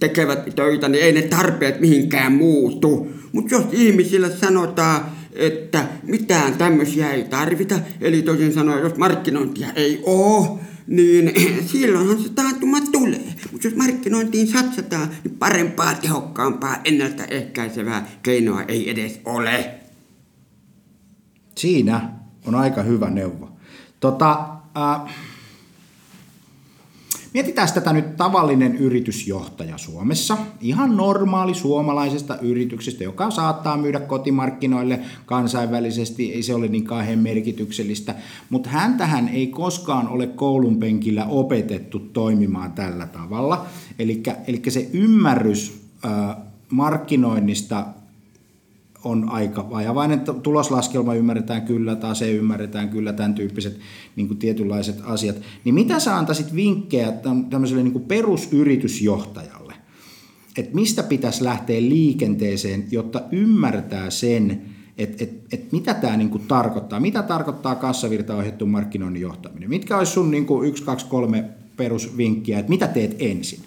tekevät töitä, niin ei ne tarpeet mihinkään muutu. Mutta jos ihmisille sanotaan, että mitään tämmöisiä ei tarvita, eli toisin sanoen, jos markkinointia ei ole, niin silloinhan se taantuma tulee. Mutta jos markkinointiin satsataan, niin parempaa, tehokkaampaa, ennaltaehkäisevää keinoa ei edes ole. Siinä on aika hyvä neuvo. Tota, äh, mietitään tätä nyt tavallinen yritysjohtaja Suomessa. Ihan normaali suomalaisesta yrityksestä, joka saattaa myydä kotimarkkinoille kansainvälisesti. Ei se ole niin kauhean merkityksellistä. Mutta häntähän ei koskaan ole koulun penkillä opetettu toimimaan tällä tavalla. Eli se ymmärrys äh, markkinoinnista on aika vajavainen. Tuloslaskelma ymmärretään kyllä, taas ei ymmärretään kyllä, tämän tyyppiset niin kuin tietynlaiset asiat. Niin mitä sä antaisit vinkkejä tämmöiselle niin kuin perusyritysjohtajalle? Että mistä pitäisi lähteä liikenteeseen, jotta ymmärtää sen, että et, et mitä tämä niinku tarkoittaa? Mitä tarkoittaa kassavirtaohjattu markkinoinnin johtaminen? Mitkä olisi sun niinku yksi, kaksi, kolme perusvinkkiä, että mitä teet ensin?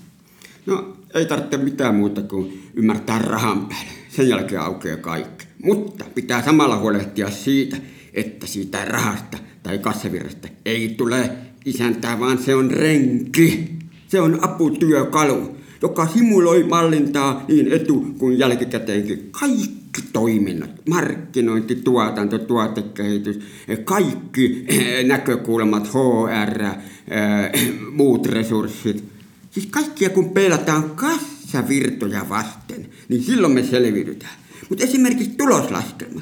No ei tarvitse mitään muuta kuin ymmärtää rahan päälle sen jälkeen aukeaa kaikki. Mutta pitää samalla huolehtia siitä, että siitä rahasta tai kassavirrasta ei tule isäntää, vaan se on renki. Se on aputyökalu, joka simuloi mallintaa niin etu- kuin jälkikäteenkin kaikki toiminnot. Markkinointi, tuotanto, tuotekehitys, kaikki eh, näkökulmat, HR, eh, muut resurssit. Siis kaikkia kun peilataan kassavirtoja vasten, niin silloin me selviydytään. Mutta esimerkiksi tuloslaskelma.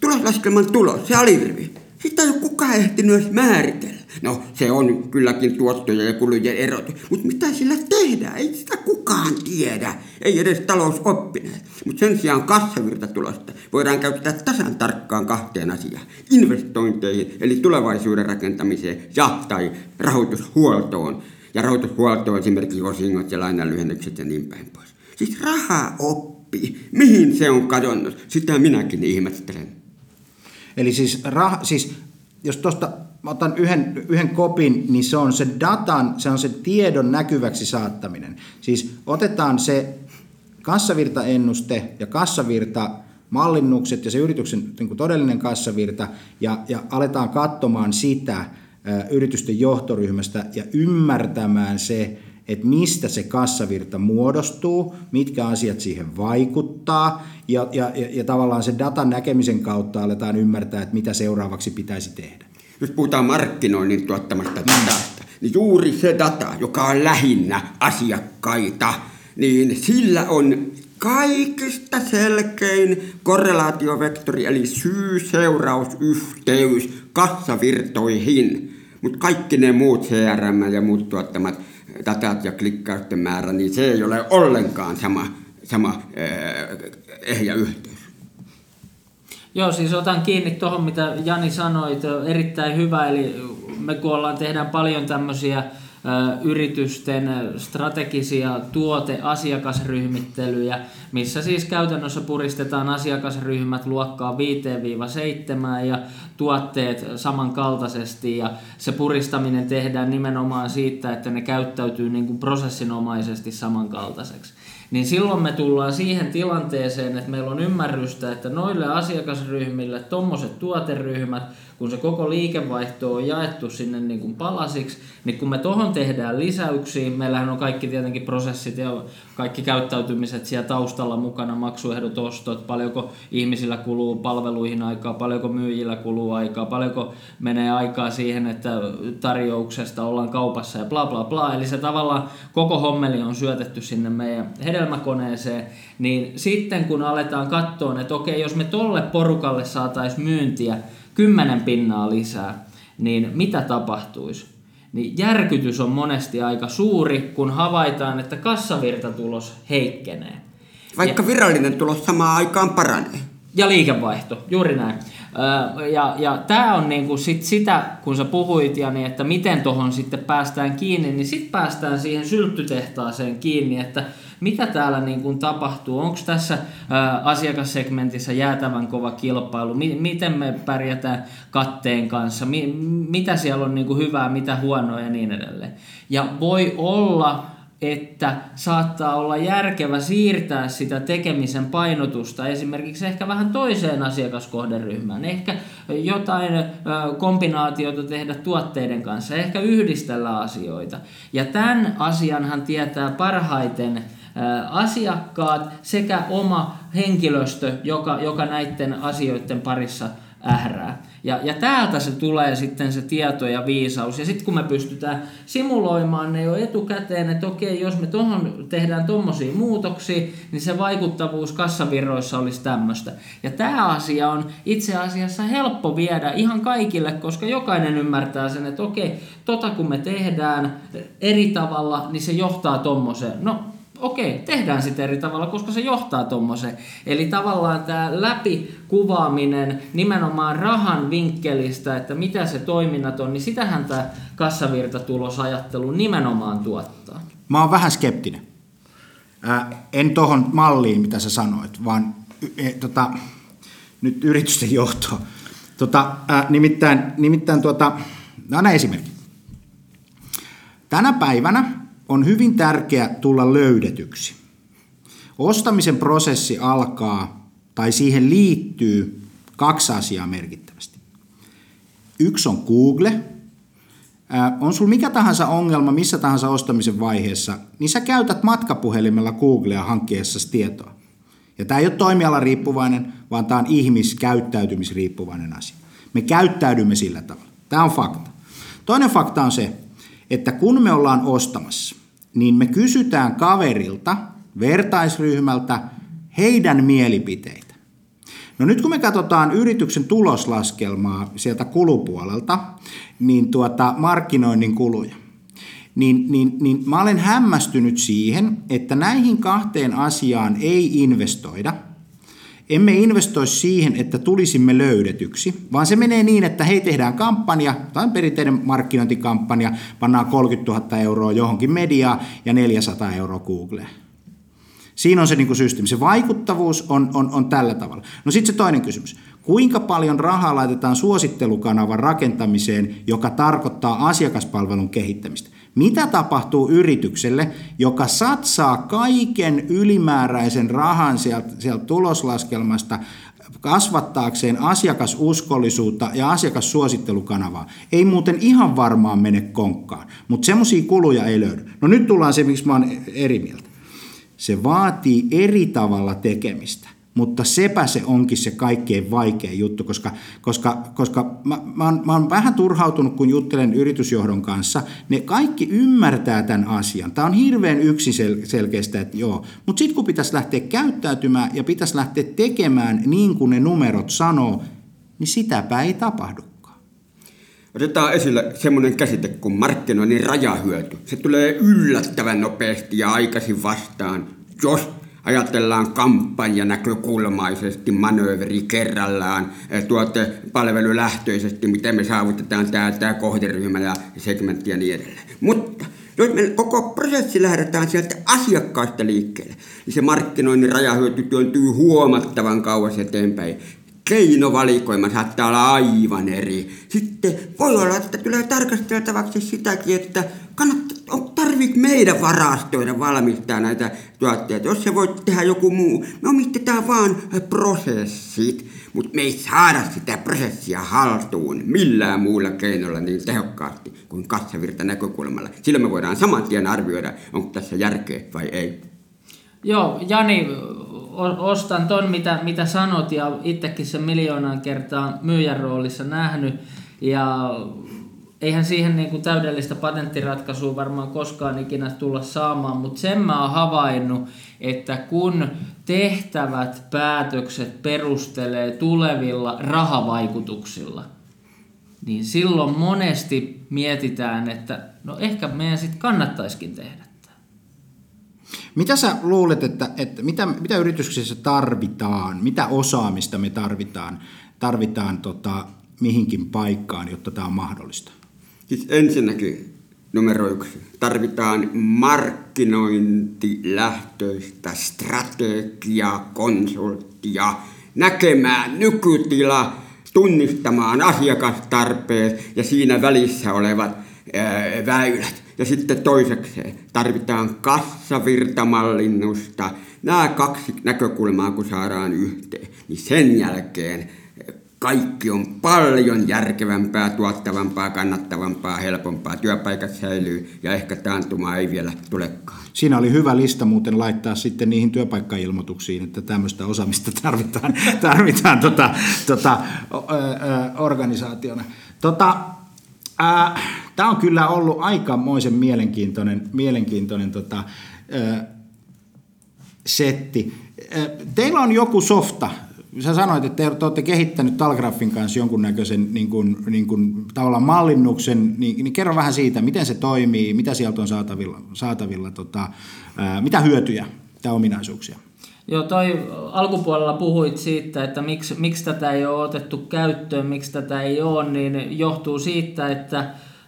Tuloslaskelman tulos, se alirivi. Sitä ei ole kukaan ehtinyt edes määritellä. No, se on kylläkin tuottoja ja kulujen erot. Mutta mitä sillä tehdään? Ei sitä kukaan tiedä. Ei edes talousoppineet. Mutta sen sijaan kassavirtatulosta voidaan käyttää tasan tarkkaan kahteen asiaan. Investointeihin, eli tulevaisuuden rakentamiseen ja tai rahoitushuoltoon. Ja rahoitushuoltoon esimerkiksi osingot ja lainanlyhennykset ja niin päin pois. Siis raha oppi. Mihin se on kadonnut? Sitä minäkin ihmettelen. Eli siis, rah, siis jos tuosta otan yhden, yhden kopin, niin se on se datan, se on se tiedon näkyväksi saattaminen. Siis otetaan se kassavirtaennuste ja kassavirta mallinnukset ja se yrityksen niin todellinen kassavirta ja, ja aletaan katsomaan sitä yritysten johtoryhmästä ja ymmärtämään se, että mistä se kassavirta muodostuu, mitkä asiat siihen vaikuttaa, ja, ja, ja, tavallaan sen datan näkemisen kautta aletaan ymmärtää, että mitä seuraavaksi pitäisi tehdä. Jos puhutaan markkinoinnin tuottamasta datasta, niin juuri se data, joka on lähinnä asiakkaita, niin sillä on kaikista selkein korrelaatiovektori, eli syy-seurausyhteys kassavirtoihin. Mutta kaikki ne muut CRM ja muut tuottamat datat ja klikkausten määrä, niin se ei ole ollenkaan sama, sama ehjä yhteys. Joo, siis otan kiinni tuohon, mitä Jani sanoi, erittäin hyvä, eli me kun ollaan, tehdään paljon tämmöisiä yritysten strategisia tuote-asiakasryhmittelyjä, missä siis käytännössä puristetaan asiakasryhmät luokkaa 5-7 ja tuotteet samankaltaisesti. Ja se puristaminen tehdään nimenomaan siitä, että ne käyttäytyy niin kuin prosessinomaisesti samankaltaiseksi. Niin silloin me tullaan siihen tilanteeseen, että meillä on ymmärrystä, että noille asiakasryhmille tuommoiset tuoteryhmät, kun se koko liikevaihto on jaettu sinne niin kuin palasiksi, niin kun me tuohon tehdään lisäyksiä, meillähän on kaikki tietenkin prosessit ja kaikki käyttäytymiset siellä taustalla mukana, maksuehdot, ostot, paljonko ihmisillä kuluu palveluihin aikaa, paljonko myyjillä kuluu aikaa, paljonko menee aikaa siihen, että tarjouksesta ollaan kaupassa ja bla bla bla. Eli se tavallaan koko hommeli on syötetty sinne meidän hedelmäkoneeseen, niin sitten kun aletaan katsoa, että okei, jos me tolle porukalle saataisiin myyntiä 10 pinnaa lisää, niin mitä tapahtuisi? niin järkytys on monesti aika suuri, kun havaitaan, että kassavirtatulos heikkenee. Vaikka ja, virallinen tulos samaan aikaan paranee. Ja liikevaihto, juuri näin. Ja, ja tämä on niinku sit sitä, kun sä puhuit, Jani, että miten tuohon sitten päästään kiinni, niin sitten päästään siihen sylttytehtaaseen kiinni, että mitä täällä niin kuin tapahtuu? Onko tässä ää, asiakassegmentissä jäätävän kova kilpailu? M- miten me pärjätään katteen kanssa? Mi- mitä siellä on niin kuin hyvää, mitä huonoa ja niin edelleen? Ja voi olla että saattaa olla järkevä siirtää sitä tekemisen painotusta esimerkiksi ehkä vähän toiseen asiakaskohderyhmään, ehkä jotain kombinaatiota tehdä tuotteiden kanssa, ehkä yhdistellä asioita. Ja tämän asianhan tietää parhaiten asiakkaat sekä oma henkilöstö, joka, joka näiden asioiden parissa ährää. Ja, ja täältä se tulee sitten se tieto ja viisaus. Ja sitten kun me pystytään simuloimaan ne jo etukäteen, että okei, jos me tuohon tehdään tuommoisia muutoksia, niin se vaikuttavuus kassavirroissa olisi tämmöistä. Ja tämä asia on itse asiassa helppo viedä ihan kaikille, koska jokainen ymmärtää sen, että okei, tota kun me tehdään eri tavalla, niin se johtaa tuommoiseen. No, okei, tehdään sitä eri tavalla, koska se johtaa tuommoiseen. Eli tavallaan tämä läpikuvaaminen nimenomaan rahan vinkkelistä, että mitä se toiminnat on, niin sitähän tämä kassavirtatulosajattelu nimenomaan tuottaa. Mä oon vähän skeptinen. Ää, en tohon malliin, mitä sä sanoit, vaan e, tota, nyt yritysten johtoa. Tota, ää, nimittäin, nimittäin tuota, anna esimerkki. Tänä päivänä on hyvin tärkeä tulla löydetyksi. Ostamisen prosessi alkaa tai siihen liittyy kaksi asiaa merkittävästi. Yksi on Google. on sulla mikä tahansa ongelma missä tahansa ostamisen vaiheessa, niin sä käytät matkapuhelimella Googlea hankkiessasi tietoa. Ja tämä ei ole toimiala riippuvainen, vaan tämä on ihmiskäyttäytymisriippuvainen asia. Me käyttäydymme sillä tavalla. Tämä on fakta. Toinen fakta on se, että kun me ollaan ostamassa, niin me kysytään kaverilta, vertaisryhmältä, heidän mielipiteitä. No nyt kun me katsotaan yrityksen tuloslaskelmaa sieltä kulupuolelta, niin tuota markkinoinnin kuluja, niin, niin, niin mä olen hämmästynyt siihen, että näihin kahteen asiaan ei investoida – emme investoi siihen, että tulisimme löydetyksi, vaan se menee niin, että hei tehdään kampanja, tai perinteinen markkinointikampanja, pannaan 30 000 euroa johonkin mediaan ja 400 euroa Googleen. Siinä on se niin kuin systeemi. Se vaikuttavuus on, on, on tällä tavalla. No sitten se toinen kysymys. Kuinka paljon rahaa laitetaan suosittelukanavan rakentamiseen, joka tarkoittaa asiakaspalvelun kehittämistä? Mitä tapahtuu yritykselle, joka satsaa kaiken ylimääräisen rahan sieltä, sieltä tuloslaskelmasta kasvattaakseen asiakasuskollisuutta ja asiakassuosittelukanavaa. Ei muuten ihan varmaan mene konkkaan, mutta semmoisia kuluja ei löydy. No nyt tullaan se, miksi mä oon eri mieltä. Se vaatii eri tavalla tekemistä. Mutta sepä se onkin se kaikkein vaikein juttu, koska, koska, koska mä, mä, oon, mä oon vähän turhautunut, kun juttelen yritysjohdon kanssa. Ne kaikki ymmärtää tämän asian. Tämä on hirveän yksiselkeistä, että joo. Mutta sitten kun pitäisi lähteä käyttäytymään ja pitäisi lähteä tekemään niin kuin ne numerot sanoo, niin sitäpä ei tapahdu. Otetaan esille semmoinen käsite kuin markkinoinnin rajahyöty. Se tulee yllättävän nopeasti ja aikaisin vastaan, jos ajatellaan kampanjanäkökulmaisesti, manööveri kerrallaan, eh, tuote palvelulähtöisesti, miten me saavutetaan tämä, tämä kohderyhmä ja segmentti ja niin edelleen. Mutta jos me koko prosessi lähdetään sieltä asiakkaasta liikkeelle, niin se markkinoinnin rajahyöty työntyy huomattavan kauas eteenpäin keinovalikoima saattaa olla aivan eri. Sitten voi olla, että tulee tarkasteltavaksi sitäkin, että kannattaa, tarvit meidän varastoida valmistaa näitä tuotteita. Jos se voi tehdä joku muu, me omistetaan vaan prosessit, mutta me ei saada sitä prosessia haltuun millään muulla keinolla niin tehokkaasti kuin kassavirta näkökulmalla. Silloin me voidaan saman tien arvioida, onko tässä järkeä vai ei. Joo, Jani, ostan ton, mitä, mitä sanot, ja itsekin sen miljoonaan kertaa myyjän roolissa nähnyt. Ja eihän siihen niin kuin täydellistä patenttiratkaisua varmaan koskaan ikinä tulla saamaan, mutta sen mä oon havainnut, että kun tehtävät päätökset perustelee tulevilla rahavaikutuksilla, niin silloin monesti mietitään, että no ehkä meidän sitten kannattaisikin tehdä. Mitä sä luulet, että, että mitä, mitä yrityksissä tarvitaan, mitä osaamista me tarvitaan, tarvitaan tota, mihinkin paikkaan, jotta tämä on mahdollista? Siis ensinnäkin numero yksi. Tarvitaan markkinointilähtöistä strategiaa, konsulttia, näkemään nykytila, tunnistamaan asiakastarpeet ja siinä välissä olevat ää, väylät. Ja sitten toisekseen tarvitaan kassavirtamallinnusta. Nämä kaksi näkökulmaa, kun saadaan yhteen, niin sen jälkeen kaikki on paljon järkevämpää, tuottavampaa, kannattavampaa, helpompaa. Työpaikat säilyy ja ehkä taantuma ei vielä tulekaan. Siinä oli hyvä lista muuten laittaa sitten niihin työpaikkailmoituksiin, että tämmöistä osaamista tarvitaan, tarvitaan tota, tota, ö, ö, organisaationa. Tota, Tämä on kyllä ollut aikamoisen mielenkiintoinen, mielenkiintoinen tota, ö, setti. Teillä on joku softa, sä sanoit, että te, te olette kehittänyt Talgraffin kanssa jonkunnäköisen niin kuin, niin kuin, tavallaan mallinnuksen, niin, niin kerro vähän siitä, miten se toimii, mitä sieltä on saatavilla, saatavilla tota, ää, mitä hyötyjä tai ominaisuuksia? Joo, toi alkupuolella puhuit siitä, että miksi, miksi tätä ei ole otettu käyttöön, miksi tätä ei ole, niin johtuu siitä, että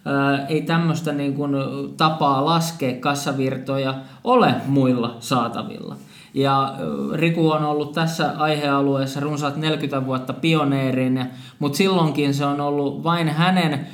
ää, ei tämmöistä niin kuin tapaa laskea kassavirtoja ole muilla saatavilla. Ja Riku on ollut tässä aihealueessa runsaat 40 vuotta pioneerin, mutta silloinkin se on ollut vain hänen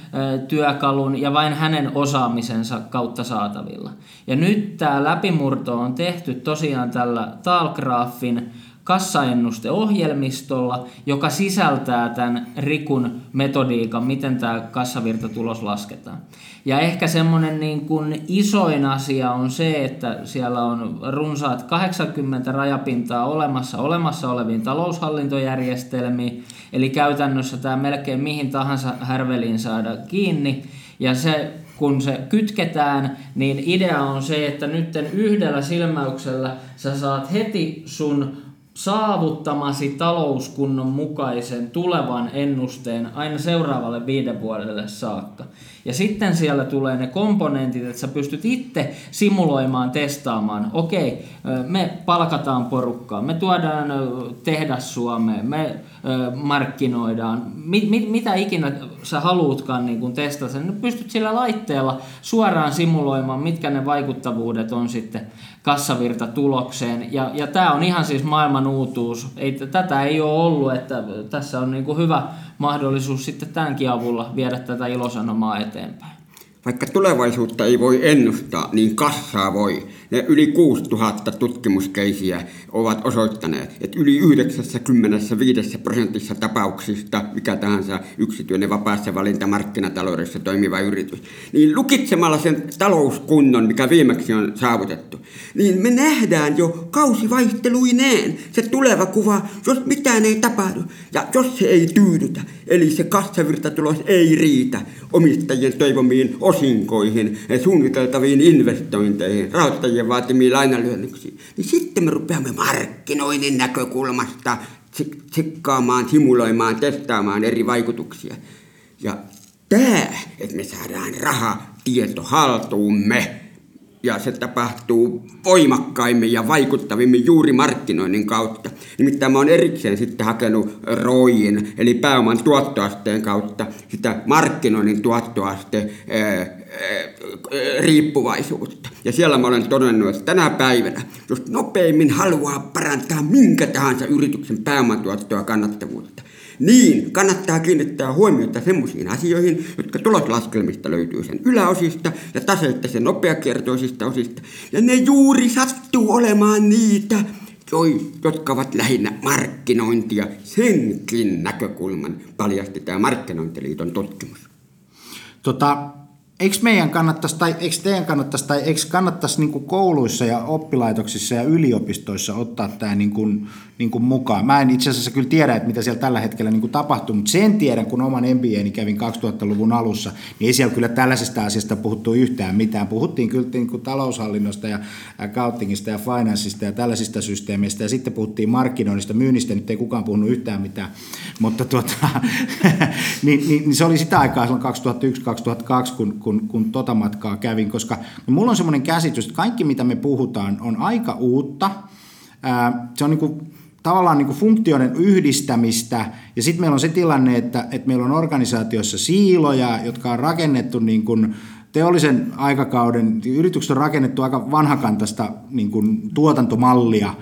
työkalun ja vain hänen osaamisensa kautta saatavilla. Ja nyt tämä läpimurto on tehty tosiaan tällä Talgraafin kassaennusteohjelmistolla, joka sisältää tämän Rikun metodiikan, miten tämä kassavirtatulos lasketaan. Ja ehkä semmoinen niin kuin isoin asia on se, että siellä on runsaat 80 rajapintaa olemassa olemassa oleviin taloushallintojärjestelmiin, eli käytännössä tämä melkein mihin tahansa härveliin saada kiinni, ja se kun se kytketään, niin idea on se, että nyt yhdellä silmäyksellä sä saat heti sun saavuttamasi talouskunnon mukaisen tulevan ennusteen aina seuraavalle viiden vuodelle saakka. Ja sitten siellä tulee ne komponentit, että sä pystyt itse simuloimaan, testaamaan. Okei, me palkataan porukkaa, me tuodaan tehdas Suomeen, me markkinoidaan, mit, mit, mitä ikinä sä haluutkaan niin kun testata, niin pystyt sillä laitteella suoraan simuloimaan, mitkä ne vaikuttavuudet on sitten kassavirta tulokseen. Ja, ja tämä on ihan siis maailman uutuus. Ei, tätä ei ole ollut, että tässä on niin kuin hyvä mahdollisuus sitten tämänkin avulla viedä tätä ilosanomaa eteenpäin. Vaikka tulevaisuutta ei voi ennustaa, niin kassaa voi. Ne yli 6000 tutkimuskeisiä ovat osoittaneet, että yli 95 prosentissa tapauksista, mikä tahansa yksityinen vapaassa valintamarkkinataloudessa toimiva yritys, niin lukitsemalla sen talouskunnon, mikä viimeksi on saavutettu, niin me nähdään jo kausivaihteluineen se tuleva kuva, jos mitään ei tapahdu ja jos se ei tyydytä, eli se kassavirtatulos ei riitä omistajien toivomiin osinkoihin, suunniteltaviin investointeihin, rahoittajien vaatimiin lainalyönnyksiin, niin sitten me rupeamme markkinoinnin näkökulmasta tsikkaamaan, simuloimaan, testaamaan eri vaikutuksia. Ja tämä, että me saadaan raha tieto haltuumme, ja se tapahtuu voimakkaimmin ja vaikuttavimmin juuri markkinoinnin kautta. Nimittäin mä oon erikseen sitten hakenut ROIin, eli pääoman tuottoasteen kautta sitä markkinoinnin tuottoaste riippuvaisuutta. Ja siellä mä olen todennut, että tänä päivänä, jos nopeimmin haluaa parantaa minkä tahansa yrityksen pääomatuottoa kannattavuutta, niin kannattaa kiinnittää huomiota semmoisiin asioihin, jotka tuloslaskelmista löytyy sen yläosista ja taseitta sen nopeakiertoisista osista. Ja ne juuri sattuu olemaan niitä, jotka ovat lähinnä markkinointia. Senkin näkökulman paljasti tämä Markkinointiliiton tutkimus. Tota, eikö meidän kannattaisi, tai eikö teidän kannattaisi, tai eikö kannattaisi niin kouluissa ja oppilaitoksissa ja yliopistoissa ottaa tämä niin kuin, niin kuin mukaan? Mä en itse asiassa kyllä tiedä, että mitä siellä tällä hetkellä niin kuin tapahtuu, mutta sen tiedän, kun oman MBAni kävin 2000-luvun alussa, niin ei siellä kyllä tällaisesta asiasta puhuttu yhtään mitään. Puhuttiin kyllä niin kuin taloushallinnosta ja accountingista ja financeista ja tällaisista systeemeistä, ja sitten puhuttiin markkinoinnista, myynnistä, nyt ei kukaan puhunut yhtään mitään, mutta tuota, niin, niin, niin, se oli sitä aikaa silloin 2001-2002, kun, kun, kun tota matkaa kävin, koska mulla on semmoinen käsitys, että kaikki mitä me puhutaan on aika uutta. Ää, se on niin kuin, tavallaan niin kuin funktioiden yhdistämistä, ja sitten meillä on se tilanne, että, että meillä on organisaatioissa siiloja, jotka on rakennettu niin kuin teollisen aikakauden, yritykset on rakennettu aika vanhakantaista niin kuin tuotantomallia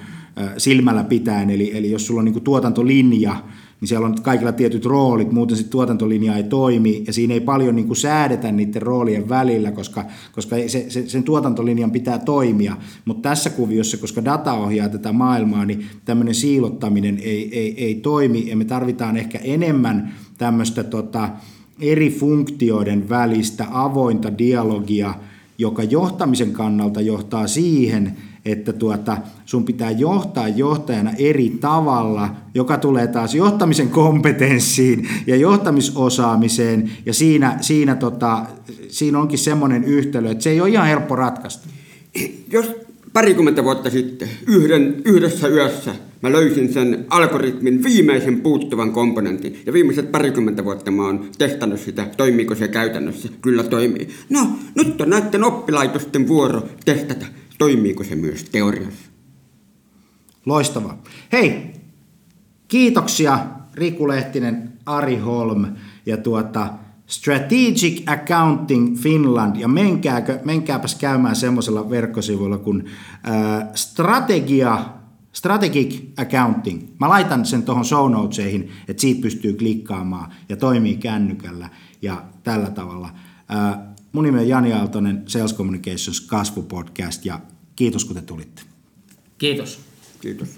silmällä pitäen, eli, eli jos sulla on niin kuin tuotantolinja, niin siellä on kaikilla tietyt roolit, muuten se tuotantolinja ei toimi, ja siinä ei paljon niin kuin säädetä niiden roolien välillä, koska, koska se, se, sen tuotantolinjan pitää toimia. Mutta tässä kuviossa, koska data ohjaa tätä maailmaa, niin tämmöinen siilottaminen ei, ei, ei toimi, ja me tarvitaan ehkä enemmän tämmöistä tota, eri funktioiden välistä avointa dialogia, joka johtamisen kannalta johtaa siihen, että tuota, sun pitää johtaa johtajana eri tavalla, joka tulee taas johtamisen kompetenssiin ja johtamisosaamiseen, ja siinä, siinä, tota, siinä onkin semmoinen yhtälö, että se ei ole ihan helppo ratkaista. Jos parikymmentä vuotta sitten yhden, yhdessä yössä mä löysin sen algoritmin viimeisen puuttuvan komponentin. Ja viimeiset parikymmentä vuotta mä oon testannut sitä, toimiiko se käytännössä. Kyllä toimii. No, nyt on näiden oppilaitosten vuoro testata toimiiko se myös teoriassa. Loistavaa. Hei, kiitoksia Riku Lehtinen, Ari Holm ja tuota, Strategic Accounting Finland, ja menkääkö, menkääpäs käymään semmoisella verkkosivuilla kuin äh, strategia, Strategic Accounting. Mä laitan sen tuohon show notesihin, että siitä pystyy klikkaamaan ja toimii kännykällä ja tällä tavalla. Äh, Mun nimi on Jani Aaltonen, Sales Communications kasvupodcast ja kiitos kun te tulitte. Kiitos. Kiitos.